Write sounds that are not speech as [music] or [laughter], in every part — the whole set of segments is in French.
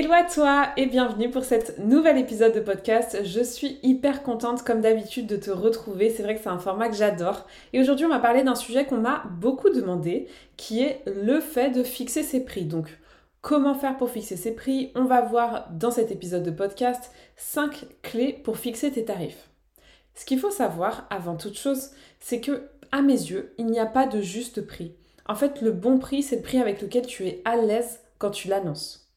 Hello à toi et bienvenue pour cet nouvel épisode de podcast. Je suis hyper contente comme d'habitude de te retrouver. C'est vrai que c'est un format que j'adore. Et aujourd'hui on va parler d'un sujet qu'on m'a beaucoup demandé qui est le fait de fixer ses prix. Donc comment faire pour fixer ses prix? On va voir dans cet épisode de podcast 5 clés pour fixer tes tarifs. Ce qu'il faut savoir avant toute chose, c'est que à mes yeux, il n'y a pas de juste prix. En fait, le bon prix, c'est le prix avec lequel tu es à l'aise quand tu l'annonces.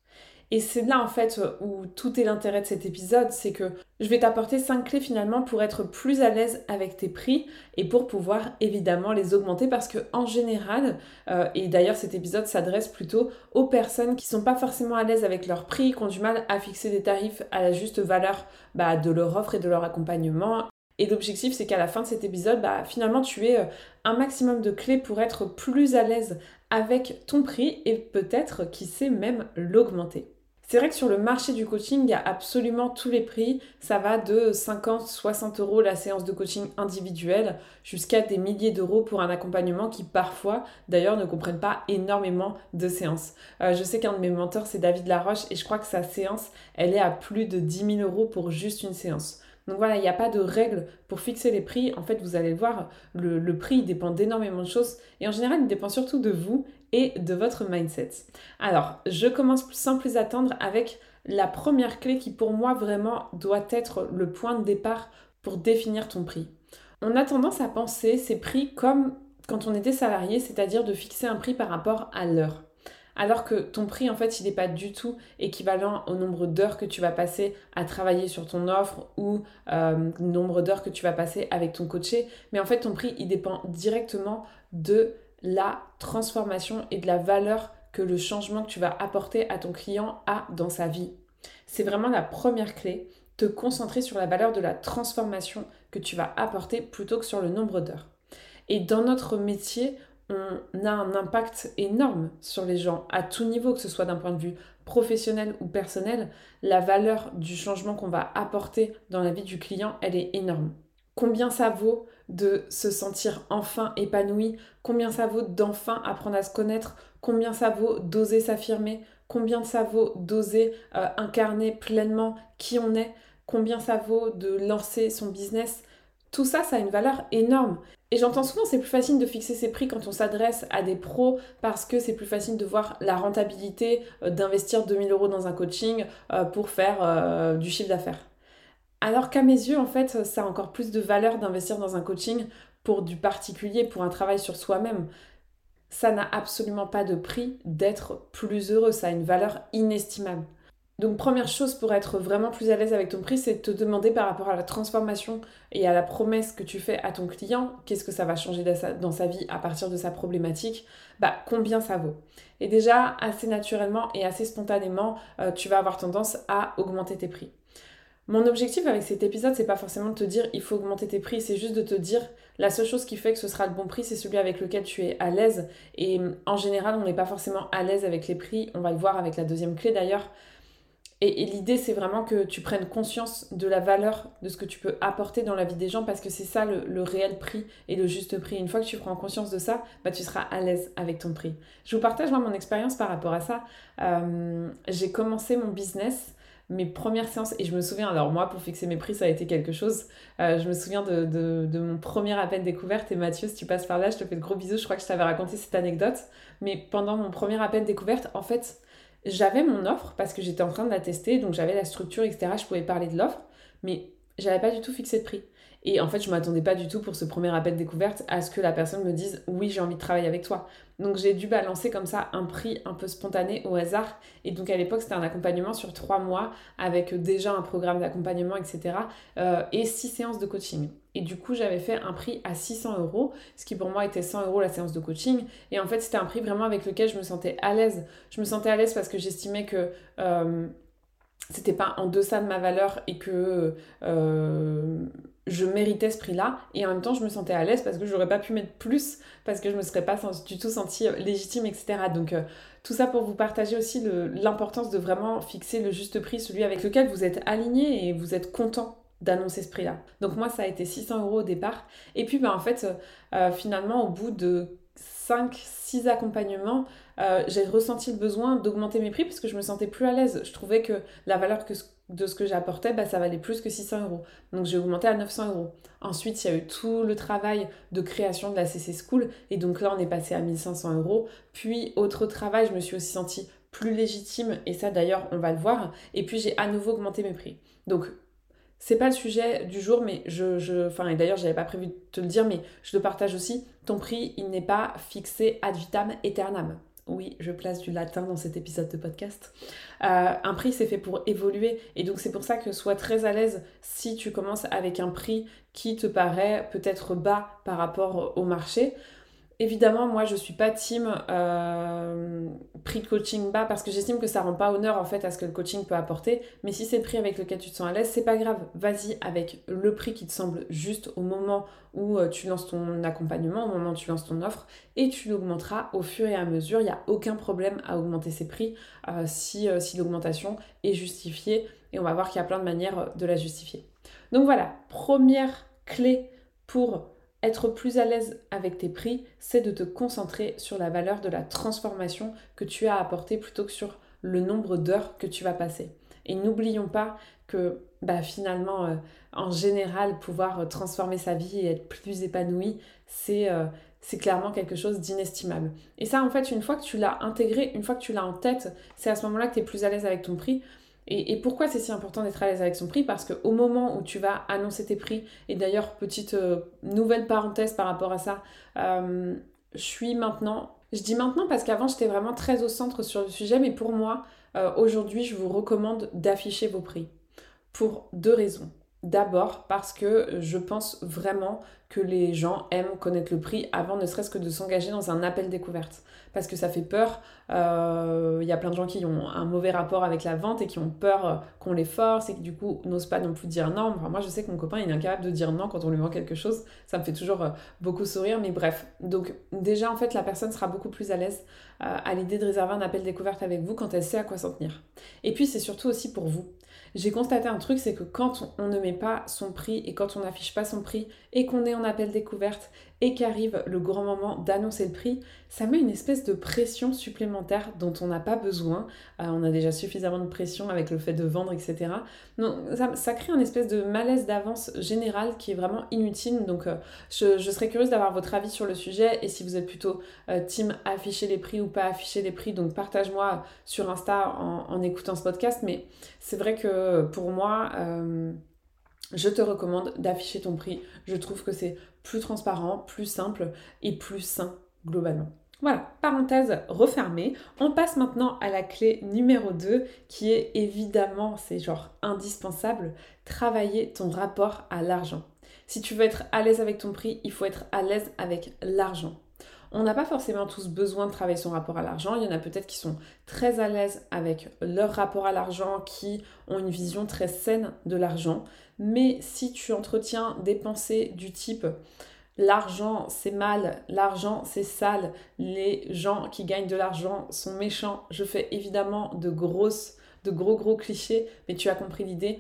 Et c'est là en fait où tout est l'intérêt de cet épisode, c'est que je vais t'apporter 5 clés finalement pour être plus à l'aise avec tes prix et pour pouvoir évidemment les augmenter parce que en général, euh, et d'ailleurs cet épisode s'adresse plutôt aux personnes qui sont pas forcément à l'aise avec leurs prix, qui ont du mal à fixer des tarifs à la juste valeur bah, de leur offre et de leur accompagnement et l'objectif, c'est qu'à la fin de cet épisode, bah, finalement, tu aies euh, un maximum de clés pour être plus à l'aise avec ton prix et peut-être, qui sait, même l'augmenter. C'est vrai que sur le marché du coaching, il y a absolument tous les prix. Ça va de 50, 60 euros la séance de coaching individuelle jusqu'à des milliers d'euros pour un accompagnement qui parfois, d'ailleurs, ne comprennent pas énormément de séances. Euh, je sais qu'un de mes mentors, c'est David Laroche et je crois que sa séance, elle est à plus de 10 000 euros pour juste une séance. Donc voilà, il n'y a pas de règle pour fixer les prix. En fait, vous allez le voir, le, le prix dépend d'énormément de choses et en général, il dépend surtout de vous et de votre mindset. Alors, je commence sans plus attendre avec la première clé qui pour moi vraiment doit être le point de départ pour définir ton prix. On a tendance à penser ces prix comme quand on était salarié, c'est-à-dire de fixer un prix par rapport à l'heure. Alors que ton prix, en fait, il n'est pas du tout équivalent au nombre d'heures que tu vas passer à travailler sur ton offre ou euh, nombre d'heures que tu vas passer avec ton coaché. Mais en fait, ton prix, il dépend directement de la transformation et de la valeur que le changement que tu vas apporter à ton client a dans sa vie. C'est vraiment la première clé, te concentrer sur la valeur de la transformation que tu vas apporter plutôt que sur le nombre d'heures. Et dans notre métier, on a un impact énorme sur les gens à tout niveau, que ce soit d'un point de vue professionnel ou personnel. La valeur du changement qu'on va apporter dans la vie du client, elle est énorme. Combien ça vaut de se sentir enfin épanoui, combien ça vaut d'enfin apprendre à se connaître, combien ça vaut d'oser s'affirmer, combien ça vaut d'oser euh, incarner pleinement qui on est, combien ça vaut de lancer son business. Tout ça, ça a une valeur énorme. Et j'entends souvent c'est plus facile de fixer ses prix quand on s'adresse à des pros parce que c'est plus facile de voir la rentabilité euh, d'investir 2000 euros dans un coaching euh, pour faire du chiffre d'affaires. Alors qu'à mes yeux, en fait, ça a encore plus de valeur d'investir dans un coaching pour du particulier, pour un travail sur soi-même. Ça n'a absolument pas de prix d'être plus heureux, ça a une valeur inestimable. Donc première chose pour être vraiment plus à l'aise avec ton prix, c'est de te demander par rapport à la transformation et à la promesse que tu fais à ton client, qu'est-ce que ça va changer dans sa vie à partir de sa problématique, bah combien ça vaut? Et déjà, assez naturellement et assez spontanément, euh, tu vas avoir tendance à augmenter tes prix. Mon objectif avec cet épisode, c'est pas forcément de te dire il faut augmenter tes prix, c'est juste de te dire la seule chose qui fait que ce sera le bon prix, c'est celui avec lequel tu es à l'aise. Et en général, on n'est pas forcément à l'aise avec les prix, on va le voir avec la deuxième clé d'ailleurs. Et, l'idée, c'est vraiment que tu prennes conscience de la valeur de ce que tu peux apporter dans la vie des gens parce que c'est ça le, réel prix et le juste prix. Une fois que tu prends conscience de ça, bah, tu seras à l'aise avec ton prix. Je vous partage moi mon expérience par rapport à ça. Euh, j'ai commencé mon business mes premières séances, et je me souviens, alors moi pour fixer mes prix ça a été quelque chose, euh, je me souviens de, de, mon premier appel découverte, et Mathieu si tu passes par là je te fais de gros bisous, je crois que je t'avais raconté cette anecdote, mais pendant mon premier appel découverte, en fait j'avais mon offre parce que j'étais en train de la tester, donc j'avais la structure, etc. Je pouvais parler de l'offre, mais j'avais pas du tout fixé de prix. Et en fait, je m'attendais pas du tout pour ce premier appel découverte à ce que la personne me dise oui, j'ai envie de travailler avec toi. Donc j'ai dû balancer comme ça un prix un peu spontané au hasard. Et donc à l'époque, c'était un accompagnement sur trois mois avec déjà un programme d'accompagnement, etc. Euh, et six séances de coaching. Et du coup, j'avais fait un prix à 600 euros, ce qui pour moi était 100 euros la séance de coaching. Et en fait, c'était un prix vraiment avec lequel je me sentais à l'aise. Je me sentais à l'aise parce que j'estimais que... Euh, c'était pas en deçà de ma valeur et que euh, je méritais ce prix-là. Et en même temps, je me sentais à l'aise parce que j'aurais pas pu mettre plus, parce que je me serais pas du tout sentie légitime, etc. Donc, euh, tout ça pour vous partager aussi l'importance de vraiment fixer le juste prix, celui avec lequel vous êtes aligné et vous êtes content d'annoncer ce prix-là. Donc moi, ça a été 600 euros au départ. Et puis, bah, en fait, euh, finalement, au bout de 5, 6 accompagnements, euh, j'ai ressenti le besoin d'augmenter mes prix parce que je me sentais plus à l'aise. Je trouvais que la valeur que, de ce que j'apportais, bah, ça valait plus que 600 euros. Donc j'ai augmenté à 900 euros. Ensuite, il y a eu tout le travail de création de la CC School. Et donc là, on est passé à 1500 euros. Puis, autre travail, je me suis aussi sentie plus légitime. Et ça, d'ailleurs, on va le voir. Et puis, j'ai à nouveau augmenté mes prix. Donc, c'est pas le sujet du jour, mais je, je enfin, et d'ailleurs, j'avais pas prévu de te le dire, mais je le partage aussi. Ton prix, il n'est pas fixé ad vitam aeternam. Oui, je place du latin dans cet épisode de podcast. Euh, un prix, c'est fait pour évoluer. Et donc, c'est pour ça que sois très à l'aise si tu commences avec un prix qui te paraît peut-être bas par rapport au marché. Évidemment, moi, je suis pas team euh, prix de coaching bas parce que j'estime que ça rend pas honneur en fait à ce que le coaching peut apporter. Mais si c'est le prix avec lequel tu te sens à l'aise, c'est pas grave. Vas-y avec le prix qui te semble juste au moment où euh, tu lances ton accompagnement, au moment où tu lances ton offre, et tu l'augmenteras au fur et à mesure. Il n'y a aucun problème à augmenter ses prix euh, si l'augmentation est justifiée. Et on va voir qu'il y a plein de manières de la justifier. Donc voilà, première clé pour être plus à l'aise avec tes prix, c'est de te concentrer sur la valeur de la transformation que tu as apportée plutôt que sur le nombre d'heures que tu vas passer. Et n'oublions pas que bah, finalement, euh, en général, pouvoir euh, transformer sa vie et être plus épanoui, c'est euh, c'est clairement quelque chose d'inestimable. Et ça, en fait, une fois que tu l'as intégré, une fois que tu l'as en tête, c'est à ce moment-là que tu es plus à l'aise avec ton prix. Et, pourquoi c'est si important d'être à l'aise avec son prix? Parce qu'au moment où tu vas annoncer tes prix, et d'ailleurs, petite euh, nouvelle parenthèse par rapport à ça, euh, je suis maintenant, je dis maintenant parce qu'avant j'étais vraiment très au centre sur le sujet, mais pour moi, euh, aujourd'hui, je vous recommande d'afficher vos prix. Pour deux raisons. D'abord parce que je pense vraiment que les gens aiment connaître le prix avant ne serait-ce que de s'engager dans un appel découverte. Parce que ça fait peur. Il euh, y a plein de gens qui ont un mauvais rapport avec la vente et qui ont peur euh, qu'on les force et qui du coup n'osent pas non plus dire non. moi je sais que mon copain il est incapable de dire non quand on lui vend quelque chose. Ça me fait toujours euh, beaucoup sourire. Mais bref, donc déjà en fait la personne sera beaucoup plus à l'aise à l'idée de réserver un appel découverte avec vous quand elle sait à quoi s'en tenir. Et puis c'est surtout aussi pour vous j'ai constaté un truc, c'est que quand on ne met pas son prix et quand on n'affiche pas son prix et qu'on est en appel découverte et qu'arrive le grand moment d'annoncer le prix, ça met une espèce de pression supplémentaire dont on n'a pas besoin. Euh, on a déjà suffisamment de pression avec le fait de vendre, etc. Donc ça, crée un espèce de malaise d'avance général qui est vraiment inutile. Donc euh, je, serais curieuse d'avoir votre avis sur le sujet et si vous êtes plutôt euh, team afficher les prix ou pas afficher les prix, donc partage-moi sur Insta en, en, écoutant ce podcast. Mais c'est vrai que pour moi je te recommande d'afficher ton prix. Je trouve que c'est plus transparent, plus simple et plus sain globalement. Voilà, parenthèse refermée. On passe maintenant à la clé numéro 2 qui est évidemment, c'est genre indispensable, travailler ton rapport à l'argent. Si tu veux être à l'aise avec ton prix, il faut être à l'aise avec l'argent. On n'a pas forcément tous besoin de travailler son rapport à l'argent. Il y en a peut-être qui sont très à l'aise avec leur rapport à l'argent, qui ont une vision très saine de l'argent. Mais si tu entretiens des pensées du type l'argent c'est mal, l'argent c'est sale, les gens qui gagnent de l'argent sont méchants, je fais évidemment de grosses, de gros gros clichés, mais tu as compris l'idée.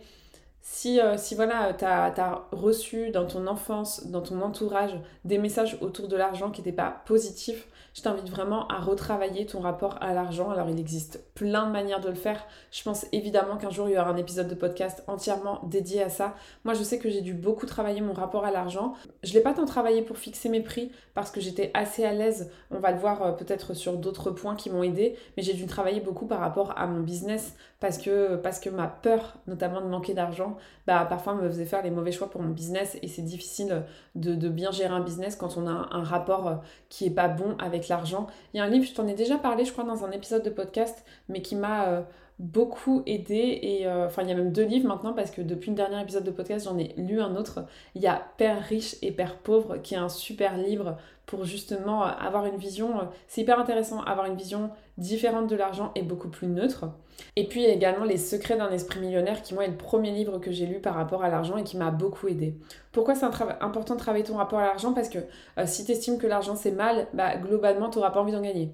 Si, euh, si voilà, tu as, reçu dans ton enfance, dans ton entourage, des messages autour de l'argent qui n'étaient pas positifs, je t'invite vraiment à retravailler ton rapport à l'argent. Alors il existe plein de manières de le faire. Je pense évidemment qu'un jour il y aura un épisode de podcast entièrement dédié à ça. Moi je sais que j'ai dû beaucoup travailler mon rapport à l'argent. Je l'ai pas tant travaillé pour fixer mes prix parce que j'étais assez à l'aise. On va le voir euh, peut-être sur d'autres points qui m'ont aidé, mais j'ai dû travailler beaucoup par rapport à mon business parce que ma peur, notamment de manquer d'argent, bah, parfois me faisait faire les mauvais choix pour mon business et c'est difficile de, bien gérer un business quand on a un rapport euh, qui est pas bon avec l'argent. Il y a un livre, je t'en ai déjà parlé, je crois, dans un épisode de podcast, mais qui m'a euh, beaucoup aidé et euh, enfin il y a même deux livres maintenant parce que depuis le dernier épisode de podcast j'en ai lu un autre. Il y a Père riche et Père pauvre qui est un super livre pour justement avoir une vision, c'est hyper intéressant, avoir une vision différente de l'argent et beaucoup plus neutre. Et puis il y a également Les secrets d'un esprit millionnaire qui moi est le premier livre que j'ai lu par rapport à l'argent et qui m'a beaucoup aidé. Pourquoi c'est important de travailler ton rapport à l'argent? Parce que euh, si tu estimes que l'argent c'est mal, bah, globalement tu n'auras pas envie d'en gagner.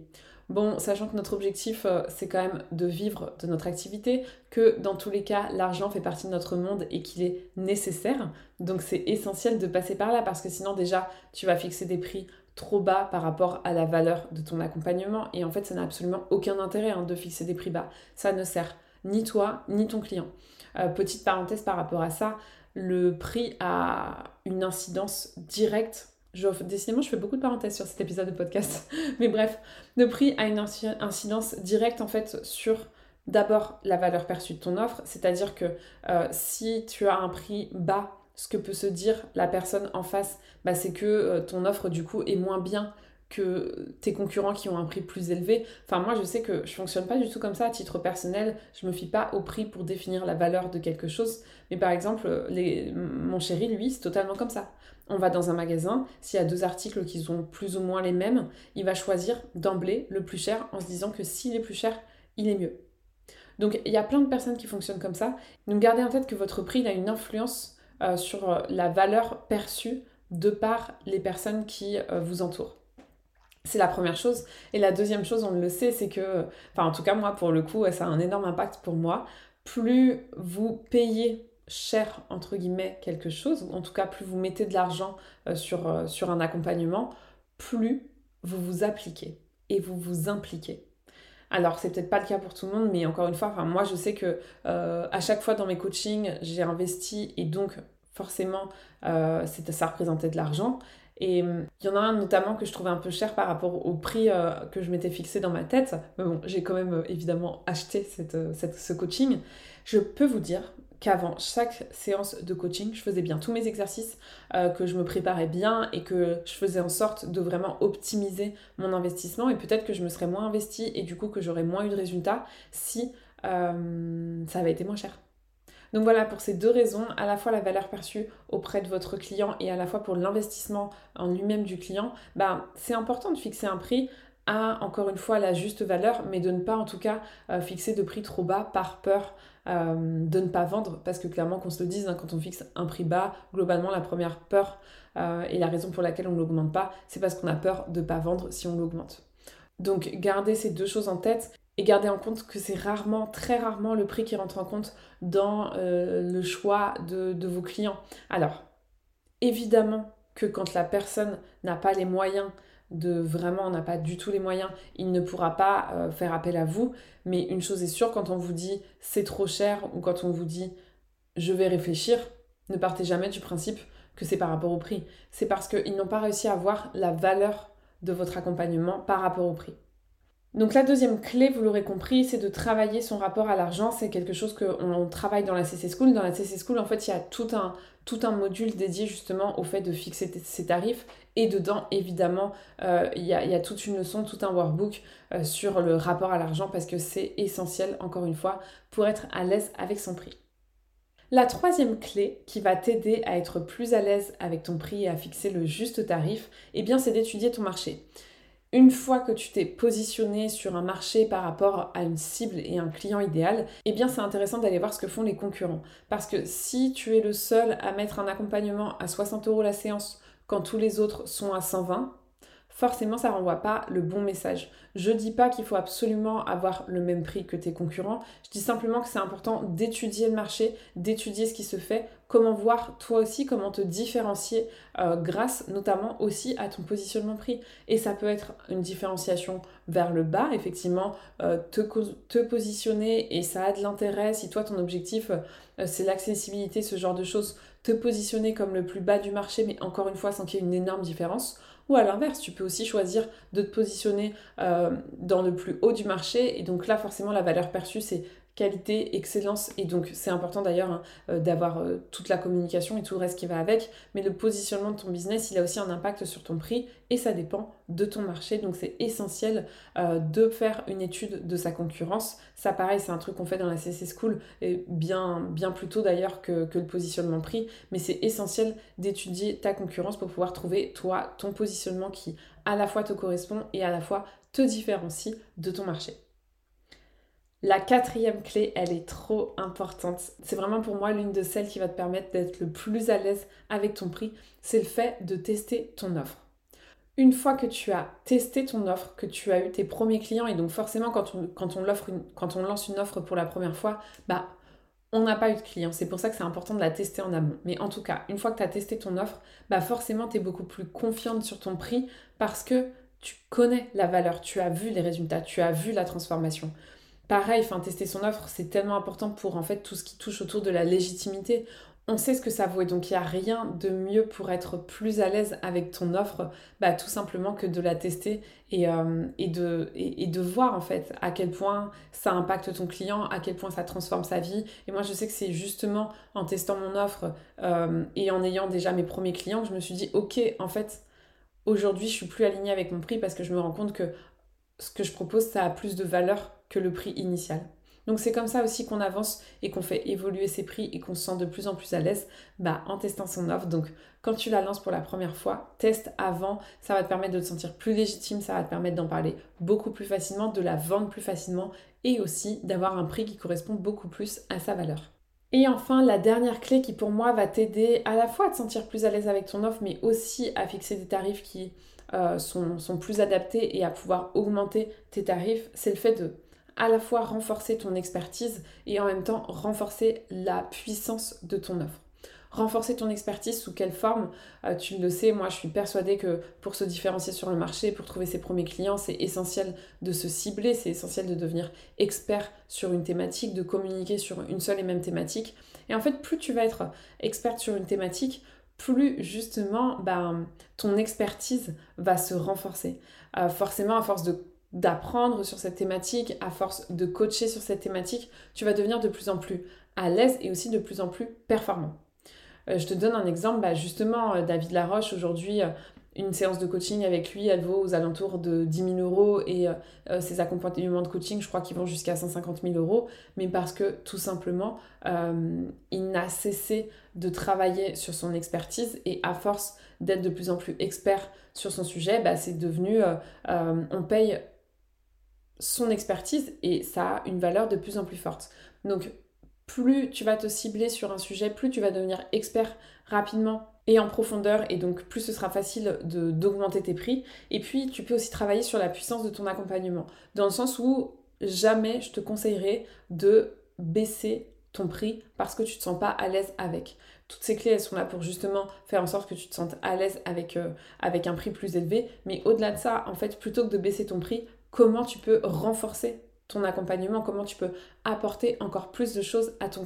Bon, sachant que notre objectif, euh, c'est quand même de vivre de notre activité, que dans tous les cas, l'argent fait partie de notre monde et qu'il est nécessaire. Donc c'est essentiel de passer par là parce que sinon déjà, tu vas fixer des prix trop bas par rapport à la valeur de ton accompagnement. Et en fait, ça n'a absolument aucun intérêt hein, de fixer des prix bas. Ça ne sert ni toi, ni ton client. Euh, petite parenthèse par rapport à ça, le prix a une incidence directe. Je, décidément, je fais beaucoup de parenthèses sur cet épisode de podcast. [laughs] Mais bref, le prix a une incidence directe en fait sur d'abord la valeur perçue de ton offre. C'est-à-dire que euh, si tu as un prix bas ce que peut se dire la personne en face, bah, c'est que euh, ton offre du coup est moins bien que tes concurrents qui ont un prix plus élevé. Enfin, moi, je sais que je fonctionne pas du tout comme ça à titre personnel. Je me fie pas au prix pour définir la valeur de quelque chose. Mais par exemple, mon chéri, lui, c'est totalement comme ça. On va dans un magasin, s'il y a deux articles qui sont plus ou moins les mêmes, il va choisir d'emblée le plus cher en se disant que s'il est plus cher, il est mieux. Donc, il y a plein de personnes qui fonctionnent comme ça. Donc, gardez en tête que votre prix il a une influence euh, sur la valeur perçue de par les personnes qui euh, vous entourent. C'est la première chose. Et la deuxième chose, on le sait, c'est que, enfin en tout cas moi pour le coup, ça a un énorme impact pour moi. Plus vous payez cher, entre guillemets, quelque chose, ou en tout cas plus vous mettez de l'argent sur, sur un accompagnement, plus vous vous appliquez et vous vous impliquez. Alors, c'est peut-être pas le cas pour tout le monde, mais encore une fois, moi, je sais que euh, à chaque fois dans mes coachings, j'ai investi et donc, forcément, euh, ça représentait de l'argent. Et hum, il y en a un notamment que je trouvais un peu cher par rapport au prix euh, que je m'étais fixé dans ma tête. Mais bon, j'ai quand même évidemment acheté ce coaching. Je peux vous dire qu'avant chaque séance de coaching, je faisais bien tous mes exercices, euh, que je me préparais bien et que je faisais en sorte de vraiment optimiser mon investissement. Et peut-être que je me serais moins investi et du coup que j'aurais moins eu de résultats si euh, ça avait été moins cher. Donc voilà, pour ces deux raisons, à la fois la valeur perçue auprès de votre client et à la fois pour l'investissement en lui-même du client, ben, c'est important de fixer un prix à, encore une fois, la juste valeur, mais de ne pas en tout cas euh, fixer de prix trop bas par peur euh, de ne pas vendre, parce que clairement qu'on se le dise, hein, quand on fixe un prix bas, globalement la première peur euh, et la raison pour laquelle on ne l'augmente pas, c'est parce qu'on a peur de ne pas vendre si on l'augmente. Donc gardez ces deux choses en tête et gardez en compte que c'est rarement, très rarement le prix qui rentre en compte dans le choix de, de vos clients. Alors, évidemment que quand la personne n'a pas les moyens de vraiment n'a pas du tout les moyens, il ne pourra pas euh, faire appel à vous. Mais une chose est sûre, quand on vous dit c'est trop cher ou quand on vous dit je vais réfléchir, ne partez jamais du principe que c'est par rapport au prix. C'est parce qu'ils n'ont pas réussi à voir la valeur de votre accompagnement par rapport au prix. Donc la deuxième clé, vous l'aurez compris, c'est de travailler son rapport à l'argent. C'est quelque chose qu'on travaille dans la CC School. Dans la CC School, en fait, il y a tout un, tout un module dédié justement au fait de fixer ses tarifs. Et dedans, évidemment, euh, il, y a, toute une leçon, tout un workbook euh, sur le rapport à l'argent parce que c'est essentiel, encore une fois, pour être à l'aise avec son prix. La troisième clé qui va t'aider à être plus à l'aise avec ton prix et à fixer le juste tarif, eh bien, c'est d'étudier ton marché une fois que tu t'es positionné sur un marché par rapport à une cible et un client idéal, eh bien c'est intéressant d'aller voir ce que font les concurrents. Parce que si tu es le seul à mettre un accompagnement à 60 euros la séance quand tous les autres sont à 120, forcément ça renvoie pas le bon message. Je dis pas qu'il faut absolument avoir le même prix que tes concurrents, je dis simplement que c'est important d'étudier le marché, d'étudier ce qui se fait, comment voir toi aussi, comment te différencier euh, grâce notamment aussi à ton positionnement prix. Et ça peut être une différenciation vers le bas, effectivement, euh, te, positionner et ça a de l'intérêt si toi ton objectif euh, c'est l'accessibilité, ce genre de choses, te positionner comme le plus bas du marché, mais encore une fois sans qu'il y ait une énorme différence. Ou à l'inverse, tu peux aussi choisir de te positionner dans le plus haut du marché. Et donc là, forcément, la valeur perçue, c'est qualité, excellence. Et donc, c'est important d'ailleurs hein, euh, d'avoir euh, toute la communication et tout le reste qui va avec. Mais le positionnement de ton business, il a aussi un impact sur ton prix et ça dépend de ton marché. Donc, c'est essentiel euh, de faire une étude de sa concurrence. Ça, pareil, c'est un truc qu'on fait dans la CC School, et bien, bien plus tôt d'ailleurs que, que le positionnement prix. Mais c'est essentiel d'étudier ta concurrence pour pouvoir trouver, toi, ton positionnement qui à la fois te correspond et à la fois te différencie de ton marché. La quatrième clé, elle est trop importante. C'est vraiment pour moi l'une de celles qui va te permettre d'être le plus à l'aise avec ton prix. C'est le fait de tester ton offre. Une fois que tu as testé ton offre, que tu as eu tes premiers clients, et donc forcément quand on, lance une offre pour la première fois, bah on n'a pas eu de clients. C'est pour ça que c'est important de la tester en amont. Mais en tout cas, une fois que tu as testé ton offre, bah forcément tu es beaucoup plus confiante sur ton prix parce que tu connais la valeur, tu as vu les résultats, tu as vu la transformation. Pareil, enfin, tester son offre, c'est tellement important pour en fait tout ce qui touche autour de la légitimité. On sait ce que ça vaut et donc il n'y a rien de mieux pour être plus à l'aise avec ton offre, bah, tout simplement que de la tester et, euh, et, de voir en fait à quel point ça impacte ton client, à quel point ça transforme sa vie. Et moi je sais que c'est justement en testant mon offre euh, et en ayant déjà mes premiers clients que je me suis dit ok en fait aujourd'hui je suis plus alignée avec mon prix parce que je me rends compte que ce que je propose ça a plus de valeur que le prix initial. Donc c'est comme ça aussi qu'on avance et qu'on fait évoluer ses prix et qu'on se sent de plus en plus à l'aise bah, en testant son offre. Donc quand tu la lances pour la première fois, teste avant, ça va te permettre de te sentir plus légitime, ça va te permettre d'en parler beaucoup plus facilement, de la vendre plus facilement et aussi d'avoir un prix qui correspond beaucoup plus à sa valeur. Et enfin, la dernière clé qui pour moi va t'aider à la fois à te sentir plus à l'aise avec ton offre, mais aussi à fixer des tarifs qui euh, sont, sont plus adaptés et à pouvoir augmenter tes tarifs, c'est le fait de à la fois renforcer ton expertise et en même temps renforcer la puissance de ton offre. Renforcer ton expertise sous quelle forme? Euh, Tu le sais, moi je suis persuadée que pour se différencier sur le marché, pour trouver ses premiers clients, c'est essentiel de se cibler, c'est essentiel de devenir expert sur une thématique, de communiquer sur une seule et même thématique. Et en fait, plus tu vas être experte sur une thématique, plus justement ben, ton expertise va se renforcer. Euh, forcément, à force de d'apprendre sur cette thématique, à force de coacher sur cette thématique, tu vas devenir de plus en plus à l'aise et aussi de plus en plus performant. Euh, je te donne un exemple, bah, justement, euh, David Laroche, aujourd'hui, euh, une séance de coaching avec lui, elle vaut aux alentours de 10 000 euros et ses accompagnements de coaching, je crois qu'ils vont jusqu'à 150 000 euros, mais parce que tout simplement, il n'a cessé de travailler sur son expertise et à force d'être de plus en plus expert sur son sujet, bah, c'est devenu, on paye son expertise et ça a une valeur de plus en plus forte. Donc plus tu vas te cibler sur un sujet, plus tu vas devenir expert rapidement et en profondeur et donc plus ce sera facile d'augmenter tes prix. Et puis tu peux aussi travailler sur la puissance de ton accompagnement dans le sens où jamais je te conseillerais de baisser ton prix parce que tu ne te sens pas à l'aise avec. Toutes ces clés, elles sont là pour justement faire en sorte que tu te sentes à l'aise avec, euh, avec un prix plus élevé. Mais au-delà de ça, en fait, plutôt que de baisser ton prix, comment tu peux renforcer ton accompagnement, comment tu peux apporter encore plus de choses à ton,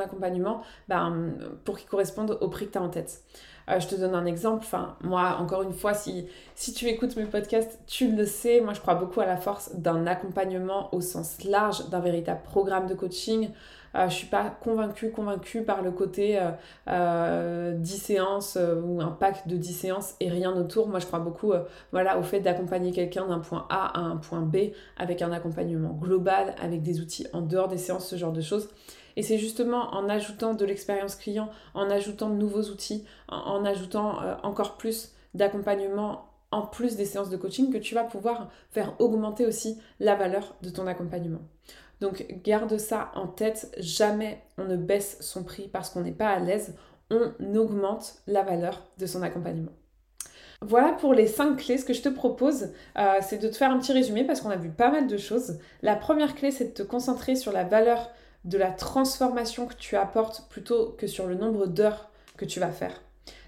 accompagnement ben, pour qu'il corresponde au prix que tu as en tête? Euh, je te donne un exemple, enfin, moi, encore une fois, si, tu écoutes mes podcasts, tu le sais, moi je crois beaucoup à la force d'un accompagnement au sens large, d'un véritable programme de coaching, je suis pas convaincue, convaincue par le côté euh, euh, 10 séances euh, ou un pack de 10 séances et rien autour. Moi, je crois beaucoup voilà, au fait d'accompagner quelqu'un d'un point A à un point B avec un accompagnement global, avec des outils en dehors des séances, ce genre de choses. Et c'est justement en ajoutant de l'expérience client, en ajoutant de nouveaux outils, en, ajoutant encore plus d'accompagnement en plus des séances de coaching que tu vas pouvoir faire augmenter aussi la valeur de ton accompagnement. Donc garde ça en tête, jamais on ne baisse son prix parce qu'on n'est pas à l'aise, on augmente la valeur de son accompagnement. Voilà pour les 5 clés. Ce que je te propose, euh, c'est de te faire un petit résumé parce qu'on a vu pas mal de choses. La première clé, c'est de te concentrer sur la valeur de la transformation que tu apportes plutôt que sur le nombre d'heures que tu vas faire.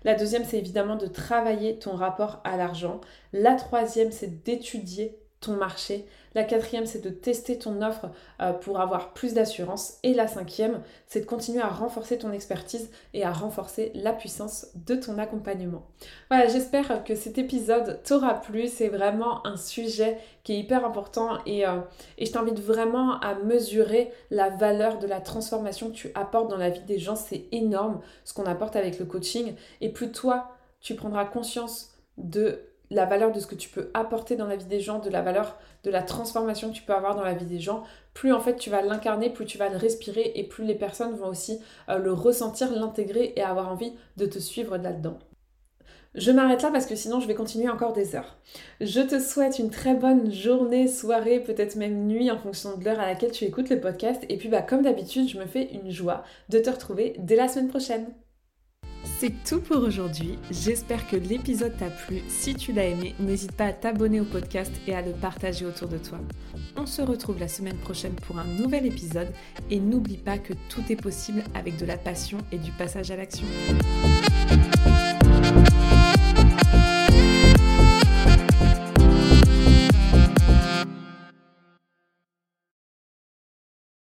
La deuxième, c'est évidemment de travailler ton rapport à l'argent. La troisième, c'est d'étudier ton marché. La quatrième, c'est de tester ton offre euh, pour avoir plus d'assurance. Et la cinquième, c'est de continuer à renforcer ton expertise et à renforcer la puissance de ton accompagnement. Voilà, j'espère que cet épisode t'aura plu. C'est vraiment un sujet qui est hyper important et, euh, et je t'invite vraiment à mesurer la valeur de la transformation que tu apportes dans la vie des gens. C'est énorme ce qu'on apporte avec le coaching. Et plus toi, tu prendras conscience de la valeur de ce que tu peux apporter dans la vie des gens, de la valeur de la transformation que tu peux avoir dans la vie des gens, plus en fait tu vas l'incarner, plus tu vas le respirer et plus les personnes vont aussi euh, le ressentir, l'intégrer et avoir envie de te suivre là-dedans. Je m'arrête là parce que sinon je vais continuer encore des heures. Je te souhaite une très bonne journée, soirée, peut-être même nuit en fonction de l'heure à laquelle tu écoutes le podcast. Et puis bah comme d'habitude, je me fais une joie de te retrouver dès la semaine prochaine. C'est tout pour aujourd'hui. J'espère que l'épisode t'a plu. Si tu l'as aimé, n'hésite pas à t'abonner au podcast et à le partager autour de toi. On se retrouve la semaine prochaine pour un nouvel épisode et n'oublie pas que tout est possible avec de la passion et du passage à l'action.